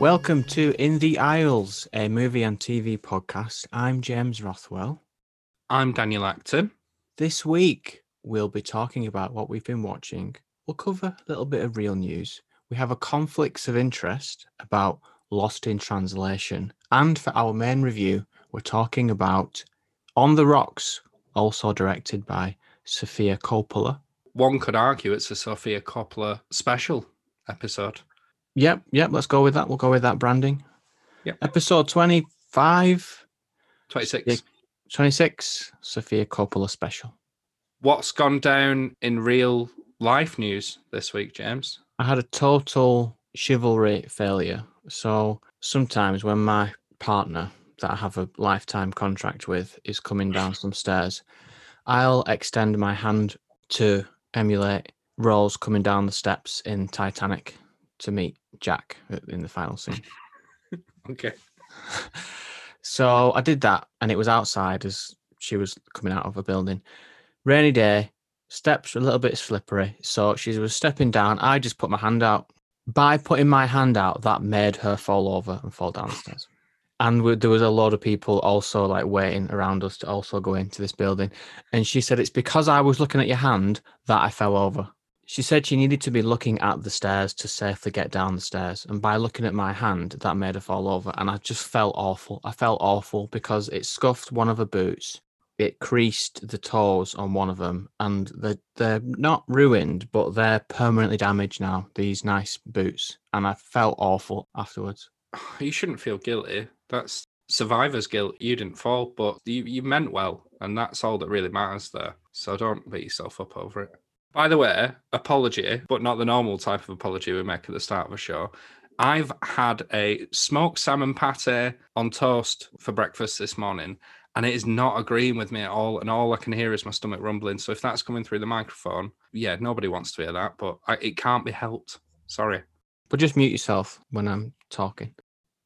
Welcome to In the Isles, a movie and TV podcast. I'm James Rothwell. I'm Daniel Acton. This week, we'll be talking about what we've been watching. We'll cover a little bit of real news. We have a conflicts of interest about Lost in Translation. And for our main review, we're talking about On the Rocks, also directed by Sofia Coppola. One could argue it's a Sofia Coppola special episode. Yep, yep, let's go with that. We'll go with that branding. Yep. Episode 25, 26. 26, Sofia Coppola special. What's gone down in real life news this week, James? I had a total chivalry failure. So sometimes when my partner that I have a lifetime contract with is coming down some stairs, I'll extend my hand to emulate Rose coming down the steps in Titanic to meet Jack in the final scene. Okay. So I did that, and it was outside as she was coming out of a building. Rainy day, steps were a little bit slippery. So she was stepping down. I just put my hand out. By putting my hand out, that made her fall over and fall downstairs. And we, there was a lot of people also like waiting around us to also go into this building. And she said, It's because I was looking at your hand that I fell over. She said she needed to be looking at the stairs to safely get down the stairs. And by looking at my hand, that made her fall over. And I just felt awful. I felt awful because it scuffed one of her boots. It creased the toes on one of them. And they're, they're not ruined, but they're permanently damaged now, these nice boots. And I felt awful afterwards. You shouldn't feel guilty. That's survivor's guilt. You didn't fall, but you, you meant well. And that's all that really matters there. So don't beat yourself up over it. By the way, apology, but not the normal type of apology we make at the start of a show. I've had a smoked salmon pate on toast for breakfast this morning, and it is not agreeing with me at all. And all I can hear is my stomach rumbling. So if that's coming through the microphone, yeah, nobody wants to hear that, but I, it can't be helped. Sorry. But just mute yourself when I'm talking.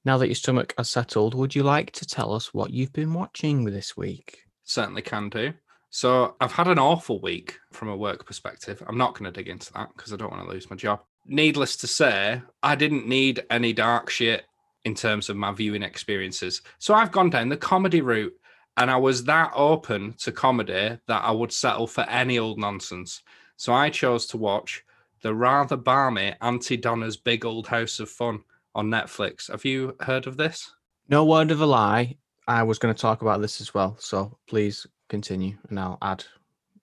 Now that your stomach has settled, would you like to tell us what you've been watching this week? Certainly can do. So I've had an awful week from a work perspective. I'm not going to dig into that because I don't want to lose my job. Needless to say, I didn't need any dark shit in terms of my viewing experiences. So I've gone down the comedy route and I was that open to comedy that I would settle for any old nonsense. So I chose to watch the rather balmy Aunty Donna's Big Old House of Fun on Netflix. Have you heard of this? No word of a lie. I was going to talk about this as well. So please continue and I'll add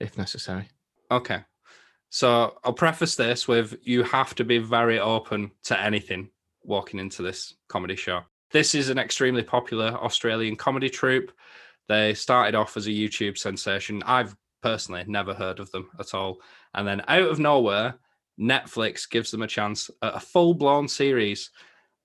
if necessary. Okay. So I'll preface this with you have to be very open to anything walking into this comedy show. This is an extremely popular Australian comedy troupe. They started off as a YouTube sensation. I've personally never heard of them at all. And then out of nowhere, Netflix gives them a chance at a full blown series.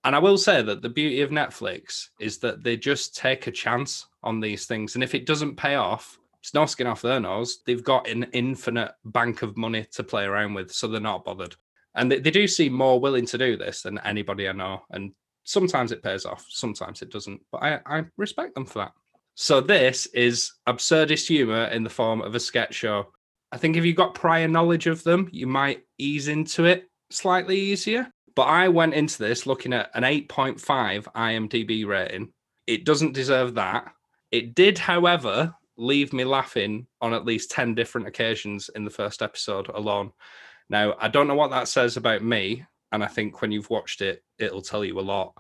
And I will say that the beauty of Netflix is that they just take a chance on these things. And if it doesn't pay off, it's no skin off their nose. They've got an infinite bank of money to play around with, so they're not bothered. And they, they do seem more willing to do this than anybody I know. And sometimes it pays off, sometimes it doesn't. But I, I respect them for that. So this is absurdist humor in the form of a sketch show. I think if you've got prior knowledge of them, you might ease into it slightly easier. But I went into this looking at an 8.5 IMDb rating. It doesn't deserve that. It did, however, leave me laughing on at least 10 different occasions in the first episode alone. Now, I don't know what that says about me. And I think when you've watched it, it'll tell you a lot.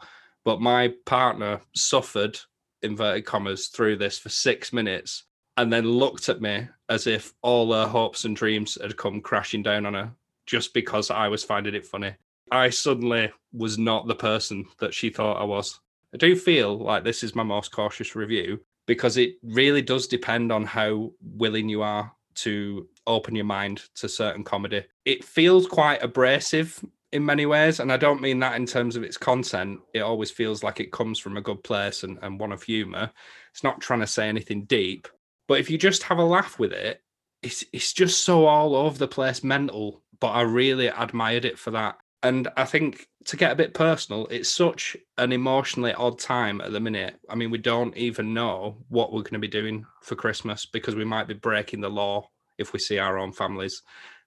But my partner suffered, inverted commas, through this for six minutes and then looked at me as if all her hopes and dreams had come crashing down on her just because I was finding it funny. I suddenly was not the person that she thought I was. I do feel like this is my most cautious review because it really does depend on how willing you are to open your mind to certain comedy. It feels quite abrasive in many ways, and I don't mean that in terms of its content. It always feels like it comes from a good place and, and one of humor. It's not trying to say anything deep, but if you just have a laugh with it, it's it's just so all over the place mental. But I really admired it for that. And I think to get a bit personal, it's such an emotionally odd time at the minute. I mean, we don't even know what we're going to be doing for Christmas because we might be breaking the law if we see our own families.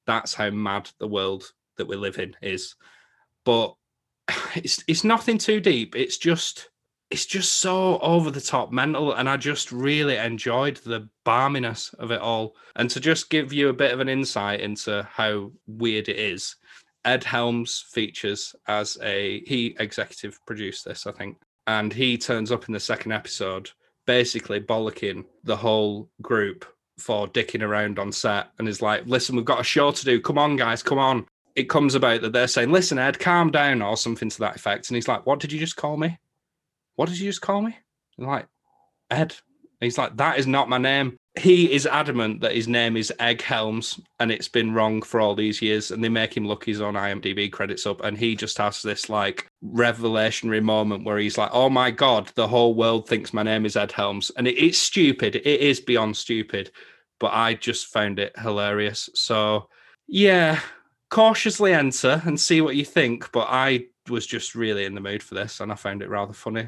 That's how mad the world that we live in is. But it's it's nothing too deep. It's just it's just so over the top mental and i just really enjoyed the balminess of it all and to just give you a bit of an insight into how weird it is ed helms features as a he executive produced this i think and he turns up in the second episode basically bollocking the whole group for dicking around on set and is like listen we've got a show to do come on guys come on it comes about that they're saying listen ed calm down or something to that effect and he's like what did you just call me what did you just call me? I'm like, Ed. he's like, that is not my name. He is adamant that his name is Egg Helms and it's been wrong for all these years. And they make him look his own IMDb credits up. And he just has this like revelationary moment where he's like, oh my God, the whole world thinks my name is Ed Helms. And it, it's stupid. It is beyond stupid. But I just found it hilarious. So, yeah, cautiously enter and see what you think. But I was just really in the mood for this, and I found it rather funny.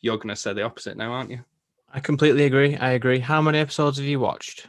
You're going to say the opposite now, aren't you? I completely agree. I agree. How many episodes have you watched?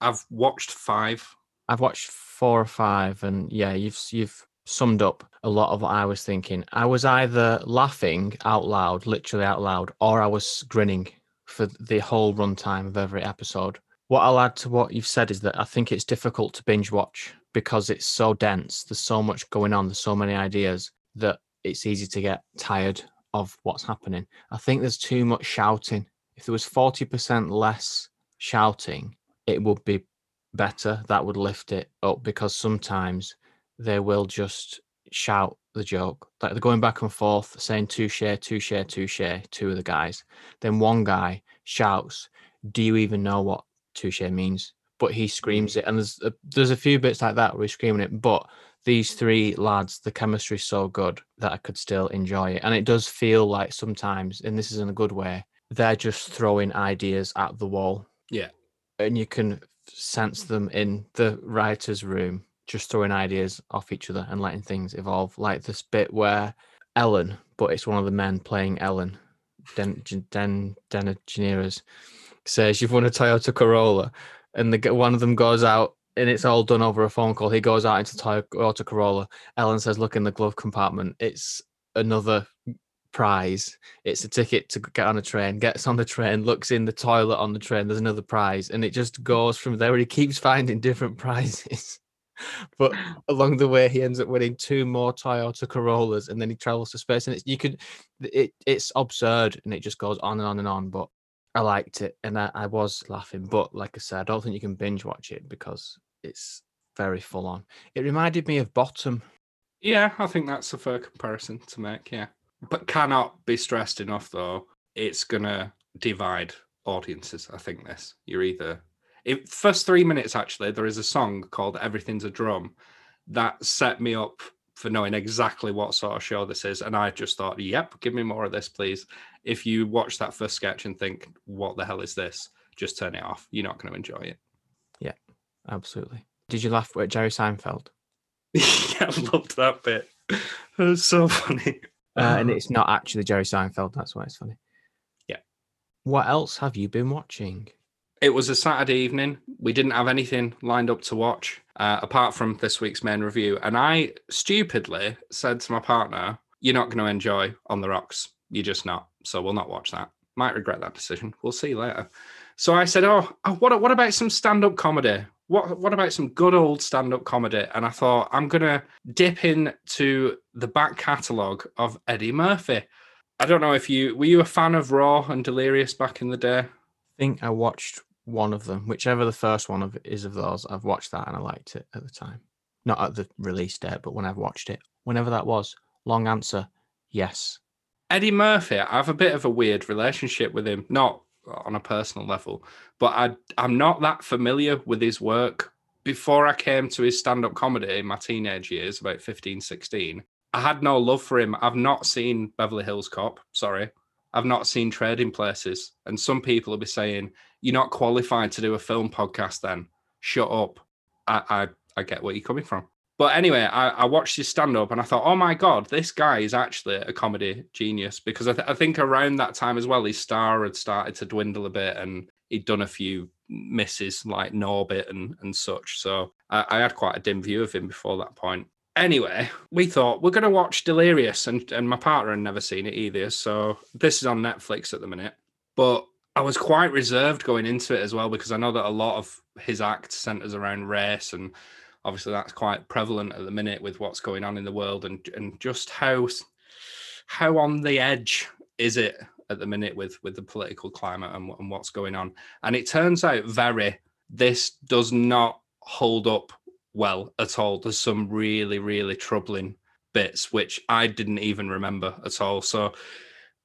I've watched five. I've watched four or five, and yeah, you've you've summed up a lot of what I was thinking. I was either laughing out loud, literally out loud, or I was grinning for the whole runtime of every episode. What I'll add to what you've said is that I think it's difficult to binge watch because it's so dense. There's so much going on. There's so many ideas that it's easy to get tired of what's happening. I think there's too much shouting. If there was 40% less shouting, it would be better. That would lift it up because sometimes they will just shout the joke. Like they're going back and forth saying touche, touche, touche, two of the guys. Then one guy shouts, Do you even know what touche means? But he screams mm. it. And there's a, there's a few bits like that where he's screaming it. But these three lads, the chemistry's so good that I could still enjoy it. And it does feel like sometimes, and this is in a good way, they're just throwing ideas at the wall. Yeah. And you can sense them in the writer's room, just throwing ideas off each other and letting things evolve. Like this bit where Ellen, but it's one of the men playing Ellen, Den Den Den says, You've won a Toyota Corolla. And the one of them goes out and it's all done over a phone call. He goes out into Toyota Corolla. Ellen says, "Look in the glove compartment. It's another prize. It's a ticket to get on a train. Gets on the train, looks in the toilet on the train. There's another prize, and it just goes from there. He keeps finding different prizes." but along the way he ends up winning two more Toyota Corollas and then he travels to space and it's you could it it's absurd and it just goes on and on and on but I liked it and I, I was laughing but like I said I don't think you can binge watch it because it's very full on. It reminded me of Bottom. Yeah, I think that's a fair comparison to make. Yeah, but cannot be stressed enough though. It's gonna divide audiences. I think this. You're either it, first three minutes actually. There is a song called "Everything's a Drum" that set me up for knowing exactly what sort of show this is, and I just thought, "Yep, give me more of this, please." If you watch that first sketch and think, "What the hell is this?" Just turn it off. You're not going to enjoy it Yeah, absolutely. Did you laugh at Jerry Seinfeld? yeah, I loved that bit. It was so funny. Uh, and it's not actually Jerry Seinfeld. That's why it's funny. Yeah. What else have you been watching? It was a Saturday evening. We didn't have anything lined up to watch uh, apart from this week's main review. And I stupidly said to my partner, You're not going to enjoy On the Rocks. You're just not. So we'll not watch that. Might regret that decision. We'll see later. So I said, Oh, oh what, what about some stand up comedy? what what about some good old stand-up comedy? And I thought I'm gonna dip into the back catalogue of Eddie Murphy. I don't know if you were you a fan of Raw and Delirious back in the day? I think I watched one of them, whichever the first one of is of those. I've watched that and I liked it at the time. Not at the release date, but when I've watched it, whenever that was. Long answer, yes. Eddie Murphy, I have a bit of a weird relationship with him. Not on a personal level, but I I'm not that familiar with his work. Before I came to his stand-up comedy in my teenage years, about 15, 16, I had no love for him. I've not seen Beverly Hills Cop, sorry. I've not seen Trading Places. And some people will be saying, You're not qualified to do a film podcast then. Shut up. I I, I get where you're coming from. But anyway, I, I watched his stand up and I thought, oh my God, this guy is actually a comedy genius because I, th- I think around that time as well, his star had started to dwindle a bit and he'd done a few misses like Norbit and, and such. So I, I had quite a dim view of him before that point. Anyway, we thought we're going to watch Delirious, and, and my partner had never seen it either. So this is on Netflix at the minute. But I was quite reserved going into it as well because I know that a lot of his act centers around race and obviously that's quite prevalent at the minute with what's going on in the world and and just how how on the edge is it at the minute with with the political climate and, and what's going on? And it turns out very this does not hold up well at all. There's some really really troubling bits which i didn't even remember at all. So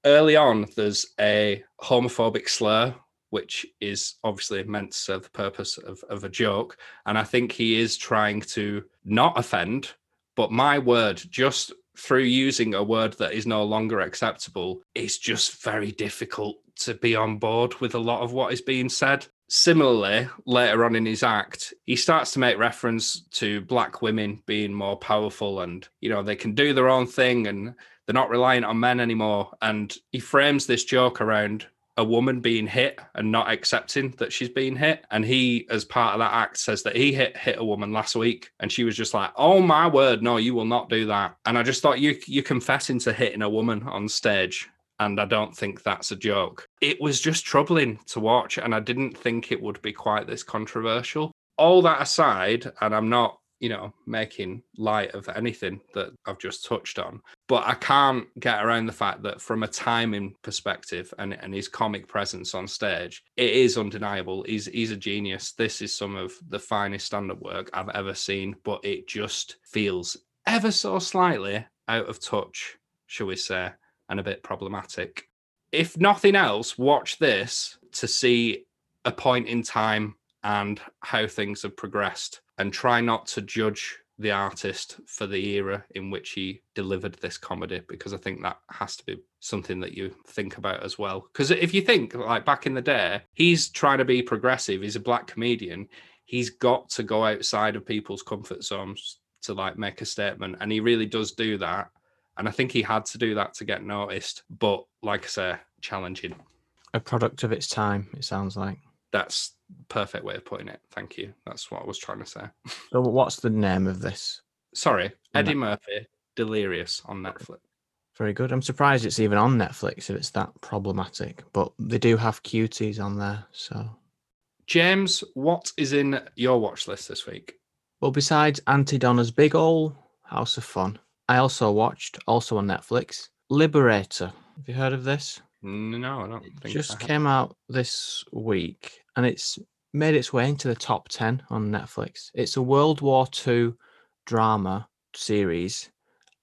early on there's a homophobic slur which is obviously meant to serve the purpose of, of a joke. And I think he is trying to not offend, but my word, just through using a word that is no longer acceptable, it's just very difficult to be on board with a lot of what is being said. Similarly, later on in his act, he starts to make reference to black women being more powerful and, you know, they can do their own thing and they're not reliant on men anymore. And he frames this joke around a woman being hit and not accepting that she's being hit. And he, as part of that act, says that he hit hit a woman last week, and she was just like, "Oh my word, no, you will not do that." And I just thought you you confessing to hitting a woman on stage. And I don't think that's a joke. It was just troubling to watch, and I didn't think it would be quite this controversial. All that aside, and I'm not you know, making light of anything that I've just touched on. But I can't get around the fact that from a timing perspective and, and his comic presence on stage, it is undeniable. He's he's a genius. This is some of the finest stand-up work I've ever seen, but it just feels ever so slightly out of touch, shall we say, and a bit problematic. If nothing else, watch this to see a point in time and how things have progressed and try not to judge the artist for the era in which he delivered this comedy because I think that has to be something that you think about as well. Because if you think like back in the day, he's trying to be progressive, he's a black comedian, he's got to go outside of people's comfort zones to like make a statement. And he really does do that. And I think he had to do that to get noticed. But like I say, challenging. A product of its time, it sounds like. That's perfect way of putting it. Thank you. That's what I was trying to say. So, what's the name of this? Sorry, Eddie Murphy, Delirious on Netflix. Very good. I'm surprised it's even on Netflix if it's that problematic, but they do have cuties on there. So, James, what is in your watch list this week? well, besides Aunty Donna's Big Ol' House of Fun, I also watched, also on Netflix, Liberator. Have you heard of this? No, I don't think just came out this week and it's made its way into the top 10 on Netflix. It's a World War II drama series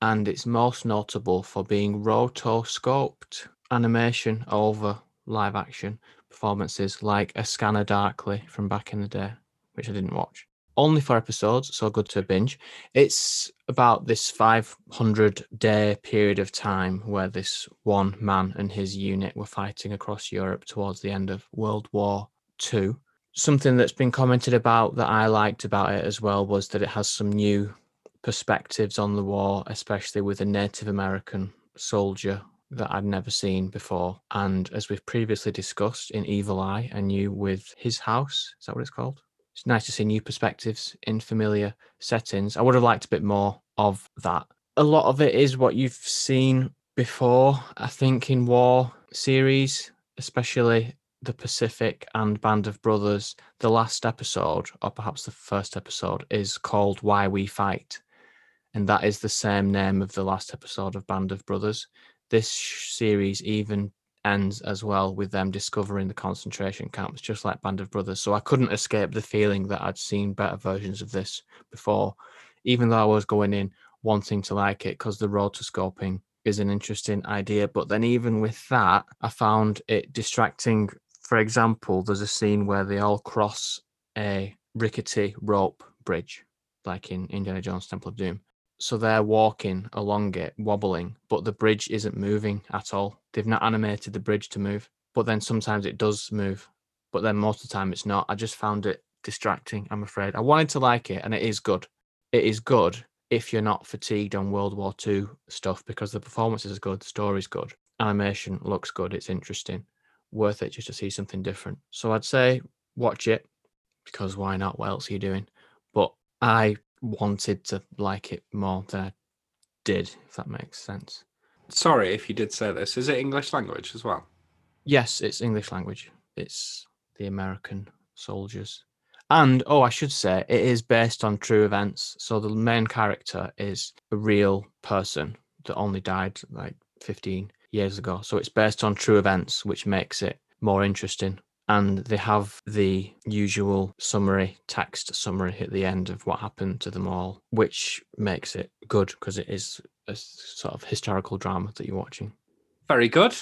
and it's most notable for being rotoscoped animation over live action performances like A Scanner Darkly from back in the day, which I didn't watch. Only four episodes, so good to binge. It's about this 500 day period of time where this one man and his unit were fighting across Europe towards the end of World War II. Something that's been commented about that I liked about it as well was that it has some new perspectives on the war, especially with a Native American soldier that I'd never seen before. And as we've previously discussed in Evil Eye, I knew with his house, is that what it's called? It's nice to see new perspectives in familiar settings. I would have liked a bit more of that. A lot of it is what you've seen before, I think, in war series, especially the Pacific and Band of Brothers. The last episode, or perhaps the first episode, is called Why We Fight. And that is the same name of the last episode of Band of Brothers. This series even ends as well with them discovering the concentration camps, just like Band of Brothers. So I couldn't escape the feeling that I'd seen better versions of this before, even though I was going in wanting to like it because the rotoscoping is an interesting idea. But then, even with that, I found it distracting. For example, there's a scene where they all cross a rickety rope bridge, like in Indiana Jones Temple of Doom. So they're walking along it, wobbling, but the bridge isn't moving at all. They've not animated the bridge to move, but then sometimes it does move, but then most of the time it's not. I just found it distracting, I'm afraid. I wanted to like it, and it is good, it is good if you're not fatigued on World War II stuff because the performance is good, the story's good, animation looks good, it's interesting, worth it just to see something different. So I'd say watch it because why not? What else are you doing? But I wanted to like it more than I did, if that makes sense. Sorry if you did say this. Is it English language as well? Yes, it's English language. It's the American soldiers. And oh, I should say it is based on true events. So the main character is a real person that only died like 15 years ago. So it's based on true events, which makes it more interesting. And they have the usual summary, text summary at the end of what happened to them all, which makes it good because it is a sort of historical drama that you're watching. Very good.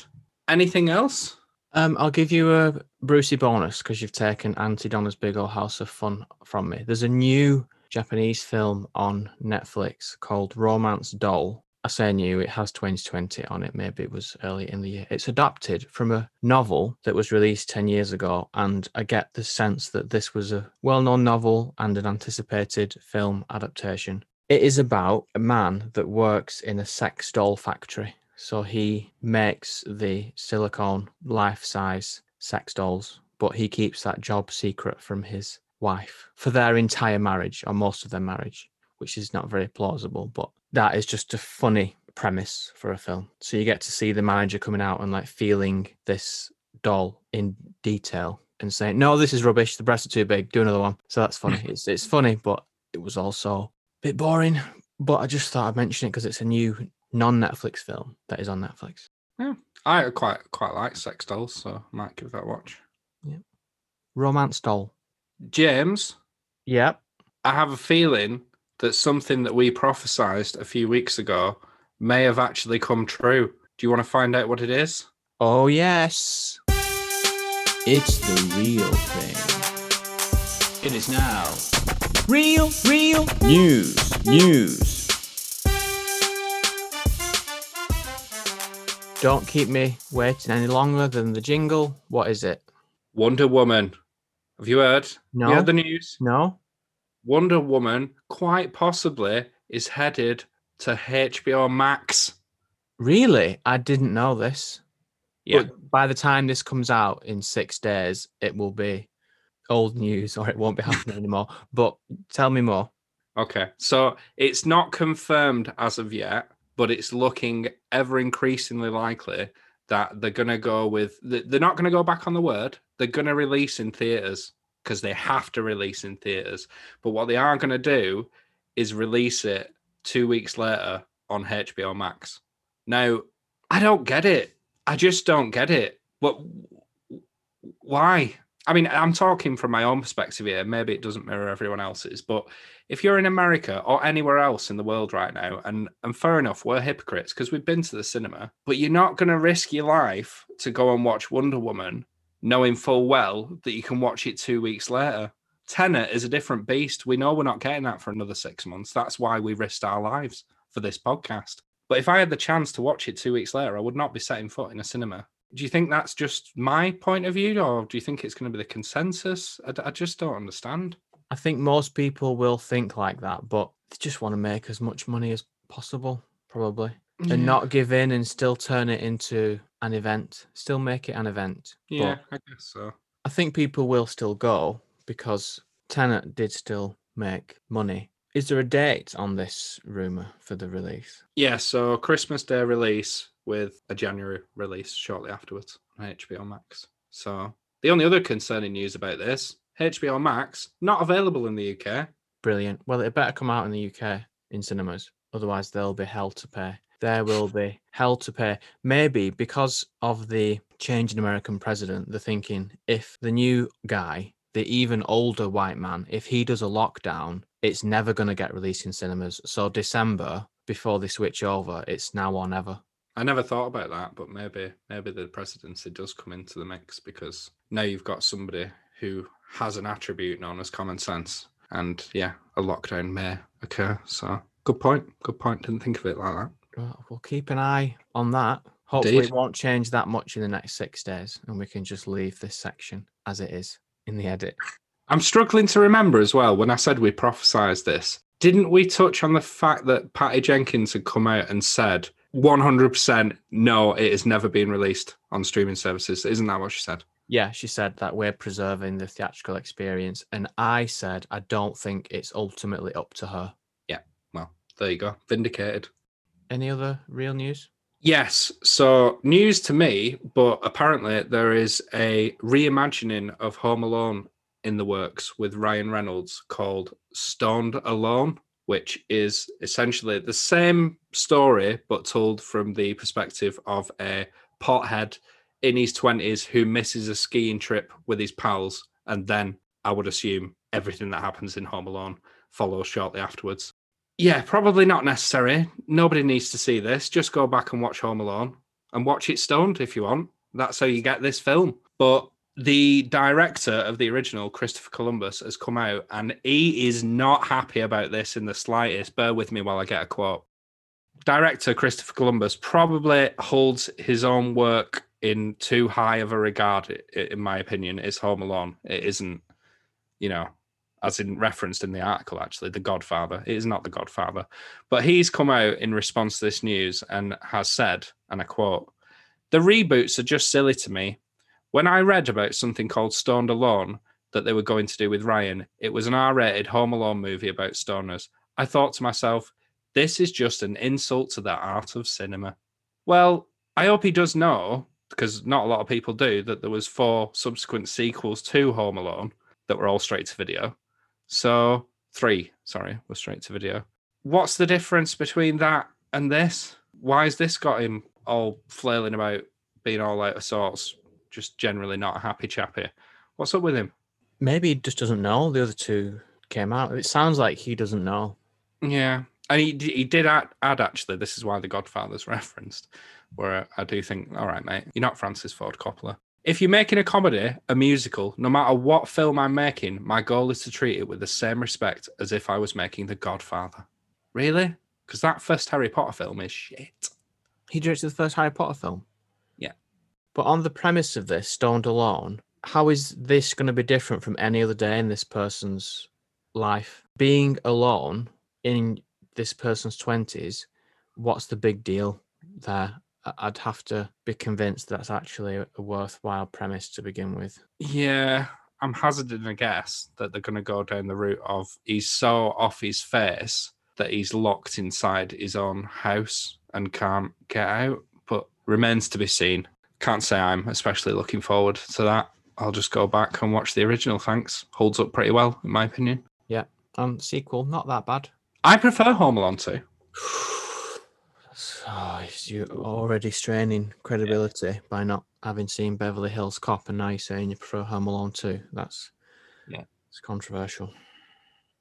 Anything else? Um, I'll give you a Brucey bonus because you've taken Aunty Donna's Big Old House of Fun from me. There's a new Japanese film on Netflix called Romance Doll. I say new, it has 2020 on it. Maybe it was early in the year. It's adapted from a novel that was released 10 years ago. And I get the sense that this was a well known novel and an anticipated film adaptation. It is about a man that works in a sex doll factory. So he makes the silicone life size sex dolls, but he keeps that job secret from his wife for their entire marriage or most of their marriage, which is not very plausible. But that is just a funny premise for a film. So you get to see the manager coming out and like feeling this doll in detail and saying, "No, this is rubbish. The breasts are too big. Do another one." So that's funny. it's it's funny, but it was also a bit boring. But I just thought I'd mention it because it's a new non-Netflix film that is on Netflix. Yeah, I quite quite like sex dolls, so I might give that a watch. Romance doll. James, Yep. I have a feeling that something that we prophesized a few weeks ago may have actually come true. Do you want to find out what it is? Oh yes. It's the real thing. It is now. Real, real news, news. Don't keep me waiting any longer than the jingle. What is it? Wonder Woman. Have you heard? No. You heard the news? No. Wonder Woman quite possibly is headed to HBO Max. Really? I didn't know this. Yeah. But by the time this comes out in six days, it will be old news or it won't be happening anymore. But tell me more. Okay. So it's not confirmed as of yet, but it's looking ever increasingly likely that they're going to go with, th- they're not going to go back on the word. They're going to release in theaters because they have to release in theaters. But what they are going to do is release it two weeks later on HBO Max. Now, I don't get it. I just don't get it. What? Why? I mean, I'm talking from my own perspective here. Maybe it doesn't mirror everyone else's, but if you're in America or anywhere else in the world right now, and and fair enough, we're hypocrites because we've been to the cinema, but you're not going to risk your life to go and watch Wonder Woman, knowing full well that you can watch it two weeks later. Tenet is a different beast. We know we're not getting that for another six months. That's why we risked our lives for this podcast. But if I had the chance to watch it two weeks later, I would not be setting foot in a cinema. Do you think that's just my point of view, or do you think it's going to be the consensus? I just don't understand. I think most people will think like that, but they just want to make as much money as possible, probably, Yeah. and not give in and still turn it into an event, still make it an event. Yeah, I guess so. I think people will still go because Tenet did still make money. Is there a date on this rumor for the release? Yeah, so Christmas Day release with a January release shortly afterwards on HBO Max. So the only other concerning news about this, HBO Max not available in the UK. Brilliant. Well, it better come out in the UK in cinemas, otherwise they'll be hell to pay. There will be hell to pay. Maybe because of the change in American president, they're thinking if the new guy, the even older white man, if he does a lockdown, it's never going to get released in cinemas. So December, before they switch over, it's now or never. I never thought about that, but maybe maybe the presidency does come into the mix because now you've got somebody who has an attribute known as common sense. And yeah, a lockdown may occur. So good point. Good point. Didn't think of it like that. Well, we'll keep an eye on that. Hopefully, Indeed. it won't change that much in the next six days, and we can just leave this section as it is in the edit. I'm struggling to remember as well when I said we prophesized this. Didn't we touch on the fact that Patty Jenkins had come out and said 100% no, it has never been released on streaming services? Isn't that what she said? Yeah, she said that we're preserving the theatrical experience. And I said, I don't think it's ultimately up to her. Yeah, well, there you go. Vindicated. Any other real news? Yes. So news to me, but apparently there is a reimagining of Home Alone in the works with Ryan Reynolds called Stoned Alone, which is essentially the same story but told from the perspective of a pothead in his 20s who misses a skiing trip with his pals and then I would assume everything that happens in Home Alone follows shortly afterwards. Yeah, probably not necessary. Nobody needs to see this. Just go back and watch Home Alone and watch it stoned if you want. That's how you get this film. But the director of the original, Christopher Columbus, has come out and he is not happy about this in the slightest. Bear with me while I get a quote. Director Christopher Columbus probably holds his own work in too high of a regard, in my opinion, is Home Alone. It isn't, you know, as in referenced in the article, actually, The Godfather. It is not The Godfather. But he's come out in response to this news and has said, and I quote, The reboots are just silly to me. When I read about something called Stoned Alone that they were going to do with Ryan, it was an R rated Home Alone movie about stoners. I thought to myself, this is just an insult to the art of cinema. Well, I hope he does know, because not a lot of people do, that there was four subsequent sequels to Home Alone that were all straight to video. So three, sorry, was straight to video. What's the difference between that and this? Why has this got him all flailing about being all out of sorts, just generally not a happy chappy? What's up with him? Maybe he just doesn't know the other two came out. It sounds like he doesn't know. Yeah, and he he did add, add actually. This is why the Godfather's referenced. Where I do think, all right, mate, you're not Francis Ford Coppola. If you're making a comedy, a musical, no matter what film I'm making, my goal is to treat it with the same respect as if I was making The Godfather. Really? Because that first Harry Potter film is shit. He directed the first Harry Potter film. Yeah. But on the premise of this, Stoned Alone, how is this going to be different from any other day in this person's life? Being alone in this person's 20s, what's the big deal there? I- I'd have to be convinced that's actually a a worthwhile premise to begin with. Yeah, I'm hazarding a guess that they're going to go down the route of he's so off his face that he's locked inside his own house and can't get out, but remains to be seen. Can't say I'm especially looking forward to that. I'll just go back and watch the original, thanks. Holds up pretty well, in my opinion. Yeah. Um, sequel, not that bad. I prefer Home Alone 2. Ah, so you're already straining credibility by not having seen Beverly Hills Cop, and now you're saying you prefer Home Alone 2. That's Yeah. it's controversial.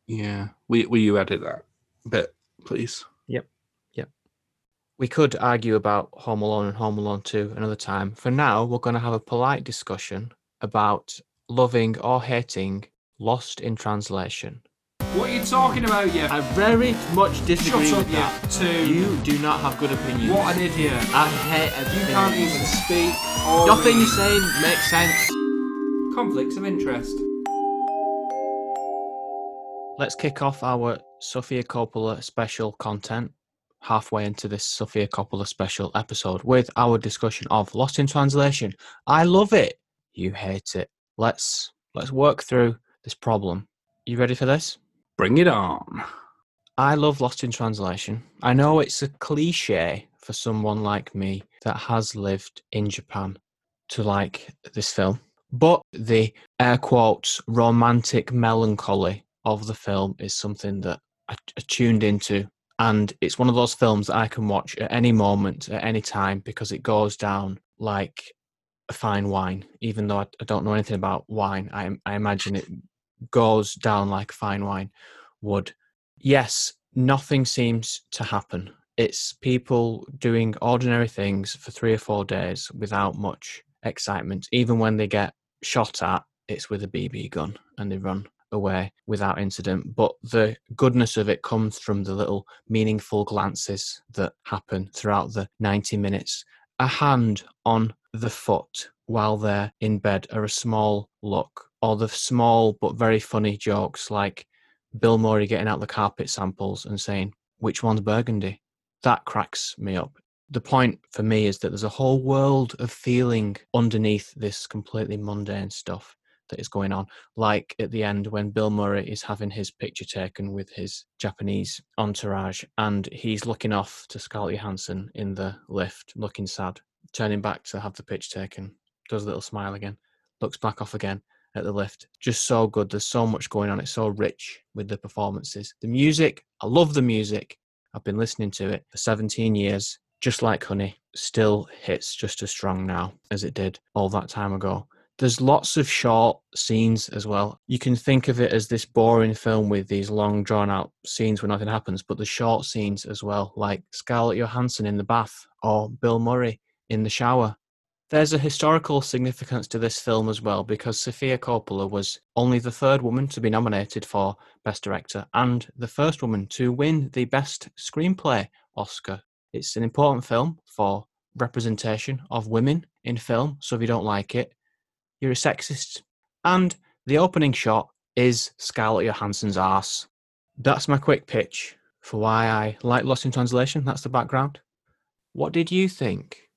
Yeah. Will, will you edit that bit, please? Yep, yep. We could argue about Home Alone and Home Alone 2 another time. For now, we're going to have a polite discussion about loving or hating Lost in Translation. What are you talking about, you? I very much disagree Shut up, with that. you two. You do not have good opinions. What an idiot. I hate You everything. can't even speak or Nothing you're saying makes sense. Conflicts of interest. Let's kick off our Sofia Coppola special content halfway into this Sofia Coppola special episode with our discussion of Lost in Translation. I love it. You hate it. Let's let's work through this problem. You ready for this? Bring it on. I love Lost in Translation. I know it's a cliche for someone like me that has lived in Japan to like this film, but the air quotes romantic melancholy of the film is something that I, I tuned into. And it's one of those films that I can watch at any moment, at any time, because it goes down like a fine wine. Even though I, I don't know anything about wine, I, I imagine it goes down like fine wine would. Yes, nothing seems to happen. It's people doing ordinary things for three or four days without much excitement. Even when they get shot at, it's with a BB gun and they run away without incident. But the goodness of it comes from the little meaningful glances that happen throughout the 90 minutes. A hand on the foot while they're in bed, are a small look, or the small but very funny jokes like Bill Murray getting out the carpet samples and saying, which one's burgundy? That cracks me up. The point for me is that there's a whole world of feeling underneath this completely mundane stuff that is going on. Like at the end when Bill Murray is having his picture taken with his Japanese entourage and he's looking off to Scarlett Johansson in the lift, looking sad, turning back to have the picture taken, does a little smile again, looks back off again at the lift. Just so good. There's so much going on. It's so rich with the performances. The music, I love the music. I've been listening to it for 17 years. Just like Honey, still hits just as strong now as it did all that time ago. There's lots of short scenes as well. You can think of it as this boring film with these long, drawn out scenes where nothing happens, but the short scenes as well, like Scarlett Johansson in the bath or Bill Murray in the shower. There's a historical significance to this film as well because Sofia Coppola was only the third woman to be nominated for Best Director and the first woman to win the Best Screenplay Oscar. It's an important film for representation of women in film, so if you don't like it, you're a sexist. And the opening shot is Scarlett Johansson's arse. That's my quick pitch for why I like Lost in Translation. That's the background. What did you think?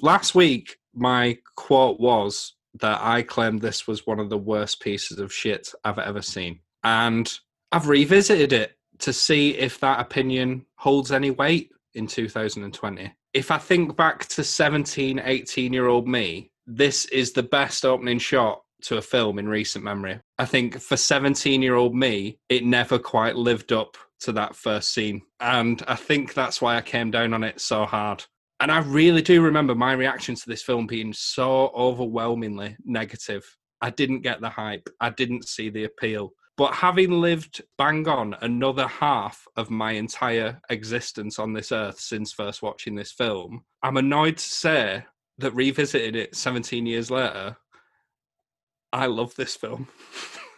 Last week, my quote was that I claimed this was one of the worst pieces of shit I've ever seen. And I've revisited it to see if that opinion holds any weight in 2020. If I think back to 17, 18 year old me, this is the best opening shot to a film in recent memory. I think for 17 year old me, it never quite lived up to that first scene. And I think that's why I came down on it so hard. And I really do remember my reaction to this film being so overwhelmingly negative. I didn't get the hype, I didn't see the appeal. But having lived bang on another half of my entire existence on this earth since first watching this film, I'm annoyed to say that revisiting it 17 years later, I love this film.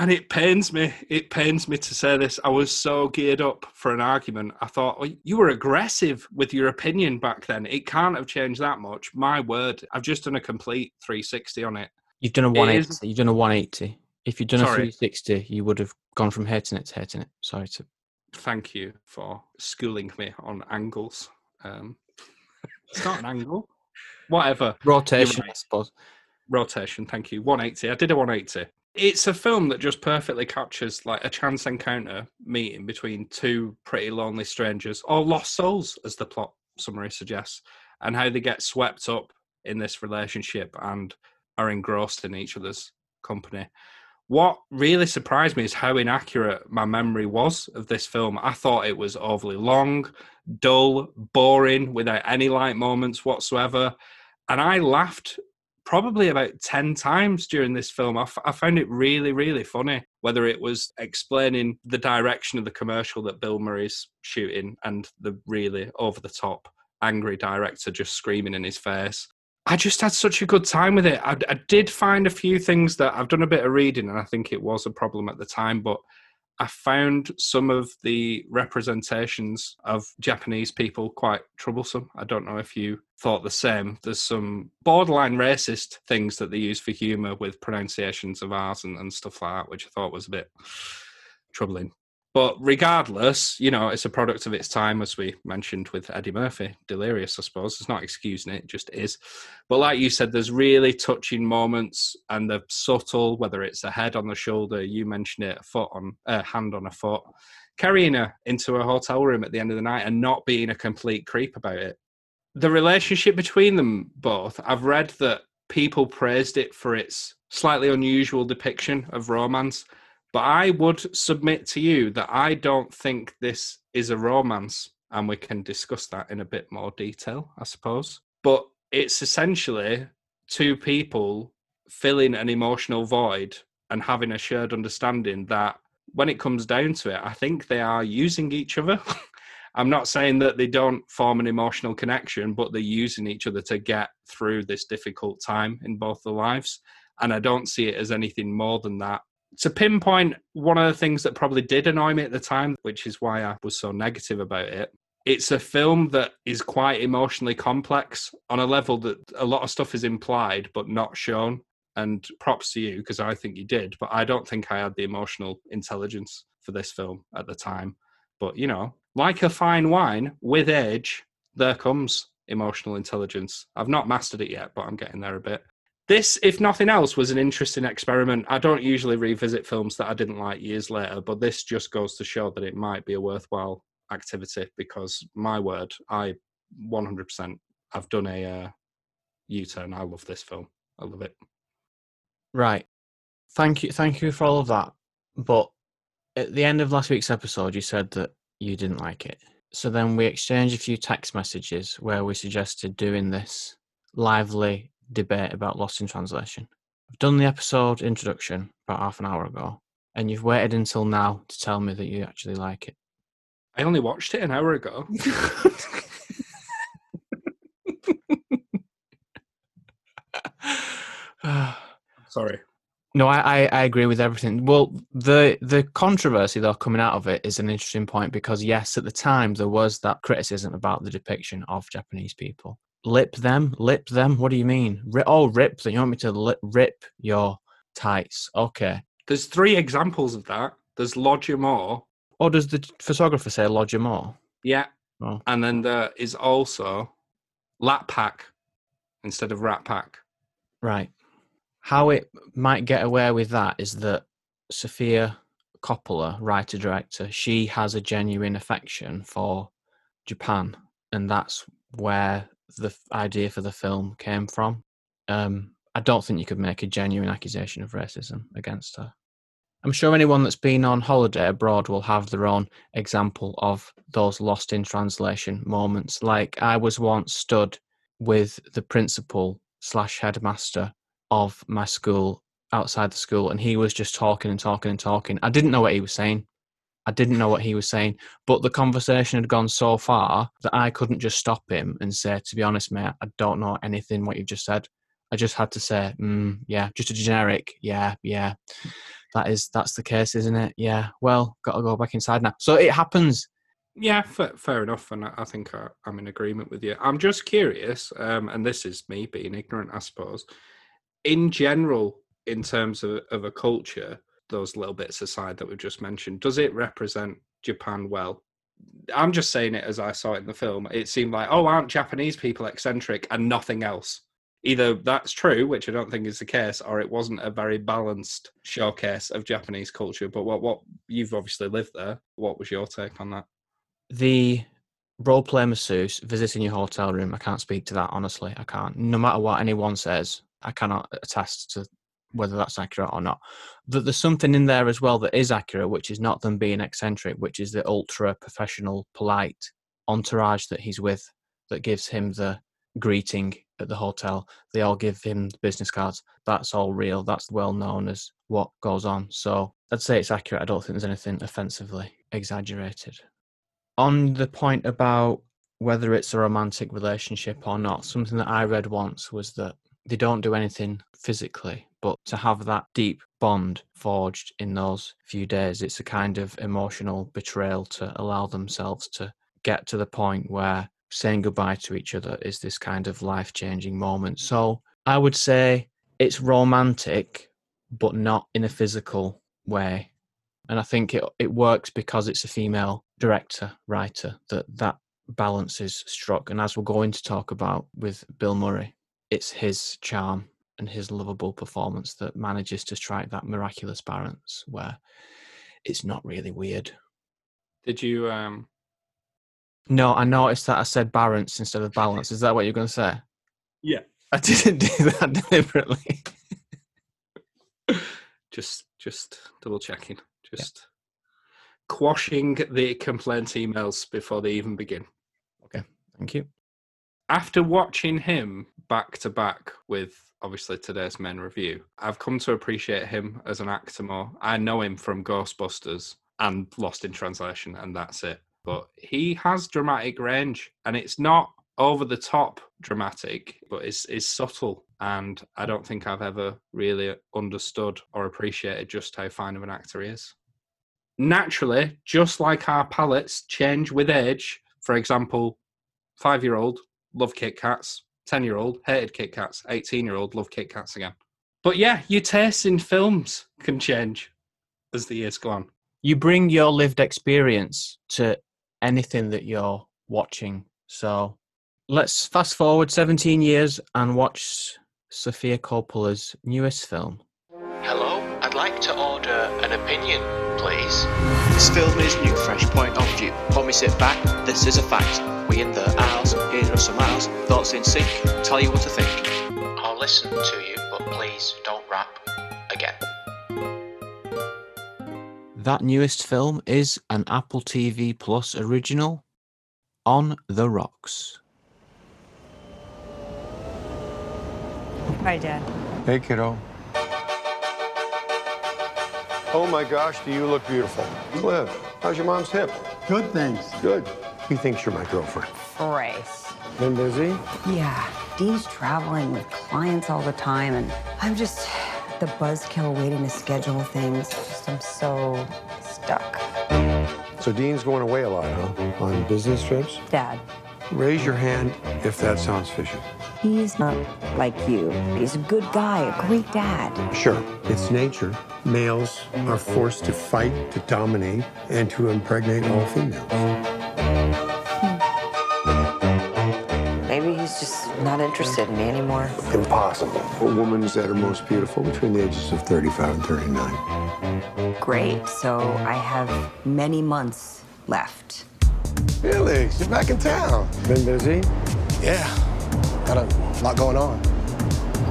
and it pains me. It pains me to say this. I was so geared up for an argument. I thought oh, you were aggressive with your opinion back then. It can't have changed that much. My word, I've just done a complete 360 on it. You've done a 180. Is... You've done a 180. If you'd done Sorry. a 360, you would have gone from hating it to hating it. Sorry to. Thank you for schooling me on angles. Um, it's not an angle. Whatever. Rotation, right. I suppose. Rotation. Thank you. 180. I did a 180. It's a film that just perfectly captures like a chance encounter meeting between two pretty lonely strangers or lost souls, as the plot summary suggests, and how they get swept up in this relationship and are engrossed in each other's company. What really surprised me is how inaccurate my memory was of this film. I thought it was overly long, dull, boring, without any light moments whatsoever. And I laughed probably about 10 times during this film. I, f- I found it really, really funny, whether it was explaining the direction of the commercial that Bill Murray's shooting and the really over the top angry director just screaming in his face, I just had such a good time with it. I, I, did find a few things that I've done a bit of reading, and I think it was a problem at the time, but I found some of the representations of Japanese people quite troublesome. I don't know if you thought the same. There's some borderline racist things that they use for humour with pronunciations of ours and, and stuff like that, which I thought was a bit troubling. But regardless, you know, it's a product of its time, as we mentioned with Eddie Murphy. Delirious, I suppose. It's not excusing it, it just is. But like you said, there's really touching moments and they're subtle, whether it's a head on the shoulder, you mentioned it, a foot on a hand on a foot, carrying her into a hotel room at the end of the night and not being a complete creep about it. The relationship between them both, I've read that people praised it for its slightly unusual depiction of romance but I would submit to you that I don't think this is a romance, and we can discuss that in a bit more detail, I suppose. But it's essentially two people filling an emotional void and having a shared understanding that when it comes down to it, I think they are using each other. I'm not saying that they don't form an emotional connection, but they're using each other to get through this difficult time in both their lives. And I don't see it as anything more than that to pinpoint one of the things that probably did annoy me at the time, which is why I was so negative about it, it's a film that is quite emotionally complex on a level that a lot of stuff is implied but not shown. and props to you because I think you did, but I don't think I had the emotional intelligence for this film at the time. But you know, like a fine wine, with age, there comes emotional intelligence. I've not mastered it yet, but I'm getting there a bit. This, if nothing else, was an interesting experiment. I don't usually revisit films that I didn't like years later, but this just goes to show that it might be a worthwhile activity because my word, I 100% I've done a uh, U-turn. I love this film. I love it. Right. Thank you. Thank you for all of that. But at the end of last week's episode, you said that you didn't like it. So then we exchanged a few text messages where we suggested doing this lively debate about Lost in Translation. I've done the episode introduction about half an hour ago, and you've waited until now to tell me that you actually like it. I only watched it an hour ago. Sorry. No, I, I, I agree with everything. Well, the the controversy though coming out of it is an interesting point because yes, at the time there was that criticism about the depiction of Japanese people. Lip them, lip them. What do you mean? Ri- oh, rip them. You want me to lip, rip your tights? Okay. There's three examples of that. There's Lodger more. Or oh, does the photographer say Lodger more? Yeah. Oh. And then there is also Lat Pack instead of Rat Pack. Right. How it might get away with that is that Sofia Coppola, writer director, she has a genuine affection for Japan, and that's where the idea for the film came from. Um, I don't think you could make a genuine accusation of racism against her. I'm sure anyone that's been on holiday abroad will have their own example of those lost in translation moments. Like I was once stood with the principal slash headmaster of my school outside the school, and he was just talking and talking and talking. I didn't know what he was saying. I didn't know what he was saying, but the conversation had gone so far that I couldn't just stop him and say, "To be honest, mate, I don't know anything what you've just said." I just had to say, mm, "Yeah," just a generic, "Yeah, yeah." That is that's the case, isn't it? Yeah. Well, got to go back inside now. So it happens. Yeah, fair, fair enough, and I, I think I, I'm in agreement with you. I'm just curious, um, and this is me being ignorant, I suppose. In general, in terms of, of a culture, those little bits aside that we've just mentioned, does it represent Japan well? I'm just saying it as I saw it in the film. It seemed like, oh, aren't Japanese people eccentric and nothing else? Either that's true, which I don't think is the case, or it wasn't a very balanced showcase of Japanese culture. But what what you've obviously lived there. What was your take on that? The role play masseuse visiting your hotel room. I can't speak to that honestly. I can't. No matter what anyone says, I cannot attest to whether that's accurate or not. That there's something in there as well that is accurate, which is not them being eccentric, which is the ultra professional, polite entourage that he's with that gives him the greeting at the hotel. They all give him business cards. That's all real. That's well known as what goes on. So I'd say it's accurate. I don't think there's anything offensively exaggerated. On the point about whether it's a romantic relationship or not, something that I read once was that they don't do anything physically, but to have that deep bond forged in those few days, it's a kind of emotional betrayal to allow themselves to get to the point where saying goodbye to each other is this kind of life changing moment. So I would say it's romantic, but not in a physical way. And I think it, it works because it's a female director, writer, that that balance is struck. And as we're going to talk about with Bill Murray, it's his charm and his lovable performance that manages to strike that miraculous balance where it's not really weird. Did you um No, I noticed that I said balance instead of balance. Is that what you're going to say? Yeah. I didn't do that deliberately. just just double checking. Just quashing the complaint emails before they even begin. Okay, thank you. After watching him back to back with obviously today's men review, I've come to appreciate him as an actor more. I know him from Ghostbusters and Lost in Translation, and that's it. But he has dramatic range, and it's not over the top dramatic, but it's, it's subtle. And I don't think I've ever really understood or appreciated just how fine of an actor he is. Naturally, just like our palates change with age, for example, five year old love Kit Kats. 10 year old hated Kit Kats. 18 year old love Kit Kats again. But yeah, your tastes in films can change as the years go on. You bring your lived experience to anything that you're watching. So let's fast forward 17 years and watch Sofia Coppola's newest film. Hello, I'd like to order an opinion, please. This film is new, fresh point of view. When we sit back, this is a fact. We in the house, here are some hours, thoughts in sync, tell you what to think. I'll listen to you, but please don't rap again. That newest film is an Apple TV Plus original, On the Rocks. Hi, Dad. Hey, kiddo. Oh my gosh, do you look beautiful. Cliff, how's your mom's hip? Good, thanks. Good. He thinks you're my girlfriend. Grace. Been busy? Yeah, Dean's traveling with clients all the time, and I'm just the buzzkill waiting to schedule things. Just I'm so stuck. So Dean's going away a lot, huh? On business trips? Dad, Raise your hand if that sounds fishy. He's not like you. He's a good guy, a great dad. Sure, it's nature. Males are forced to fight, to dominate, and to impregnate all females. Hmm. Maybe he's just not interested in me anymore. Impossible. A woman's at her most beautiful between the ages of 35 and 39. Great, so I have many months left. Felix, you're back in town. Been busy? Yeah, got a lot going on.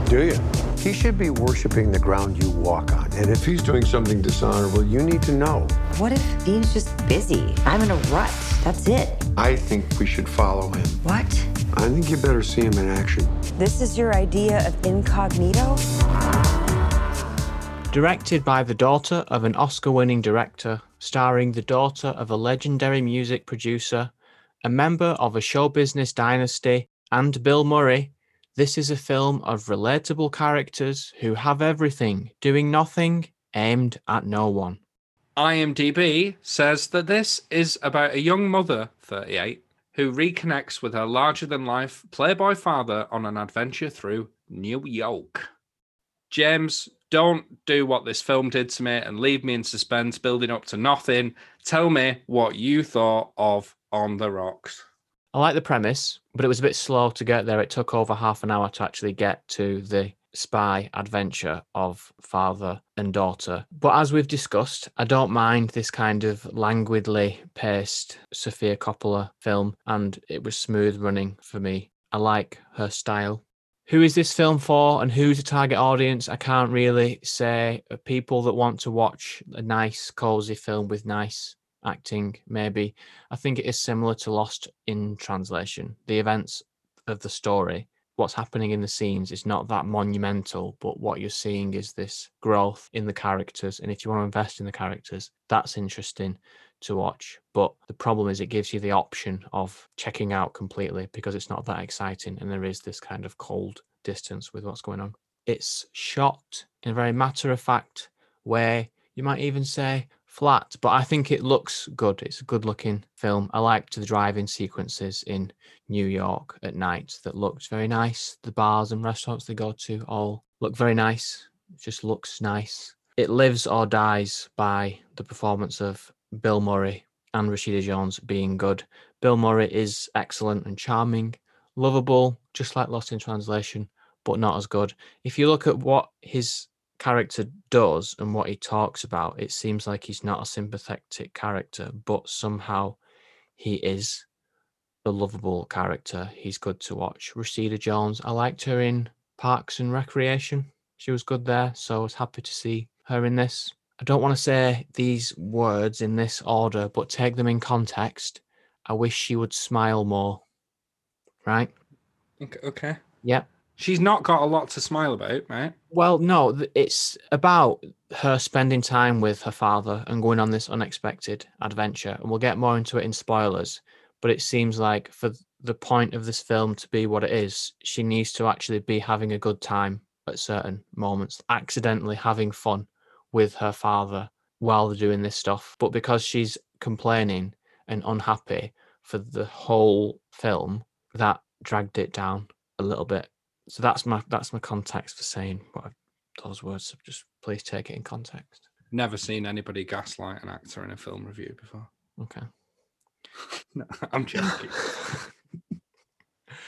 Do you? He should be worshiping the ground you walk on. And if he's doing something dishonorable, you need to know. What if Dean's just busy? I'm in a rut. That's it. I think we should follow him. What? I think you better see him in action. This is your idea of incognito? Directed by the daughter of an Oscar winning director, starring the daughter of a legendary music producer, a member of a show business dynasty, and Bill Murray, this is a film of relatable characters who have everything, doing nothing, aimed at no one. IMDb says that this is about a young mother, 38, who reconnects with her larger than life Playboy father on an adventure through New York. James, don't do what this film did to me and leave me in suspense, building up to nothing. Tell me what you thought of On the Rocks. I like the premise, but it was a bit slow to get there. It took over half an hour to actually get to the spy adventure of father and daughter. But as we've discussed, I don't mind this kind of languidly paced Sofia Coppola film, and it was smooth running for me. I like her style. Who is this film for and who's the target audience? I can't really say. People that want to watch a nice, cozy film with nice acting, maybe. I think it is similar to Lost in Translation. The events of the story, what's happening in the scenes is not that monumental, but what you're seeing is this growth in the characters. And if you want to invest in the characters, that's interesting to watch. But the problem is it gives you the option of checking out completely because it's not that exciting and there is this kind of cold distance with what's going on. It's shot in a very matter of fact way. You might even say flat, but I think it looks good. It's a good looking film. I liked the driving sequences in New York at night that looked very nice. The bars and restaurants they go to all look very nice. It just looks nice. It lives or dies by the performance of Bill Murray and Rashida Jones being good. Bill Murray is excellent and charming, lovable, just like Lost in Translation, but not as good. If you look at what his character does and what he talks about, it seems like he's not a sympathetic character, but somehow he is a lovable character. He's good to watch. Rashida Jones, I liked her in Parks and Recreation. She was good there, so I was happy to see her in this. I don't want to say these words in this order, but take them in context. I wish she would smile more. Right? Okay. okay. Yep. She's not got a lot to smile about, right? Well, no, it's about her spending time with her father and going on this unexpected adventure. And we'll get more into it in spoilers. But it seems like for the point of this film to be what it is, she needs to actually be having a good time at certain moments, accidentally having fun with her father while they're doing this stuff. But because she's complaining and unhappy for the whole film, that dragged it down a little bit. So that's my that's my context for saying what I've those words. Just please take it in context. Never seen anybody gaslight an actor in a film review before. Okay. No, I'm joking.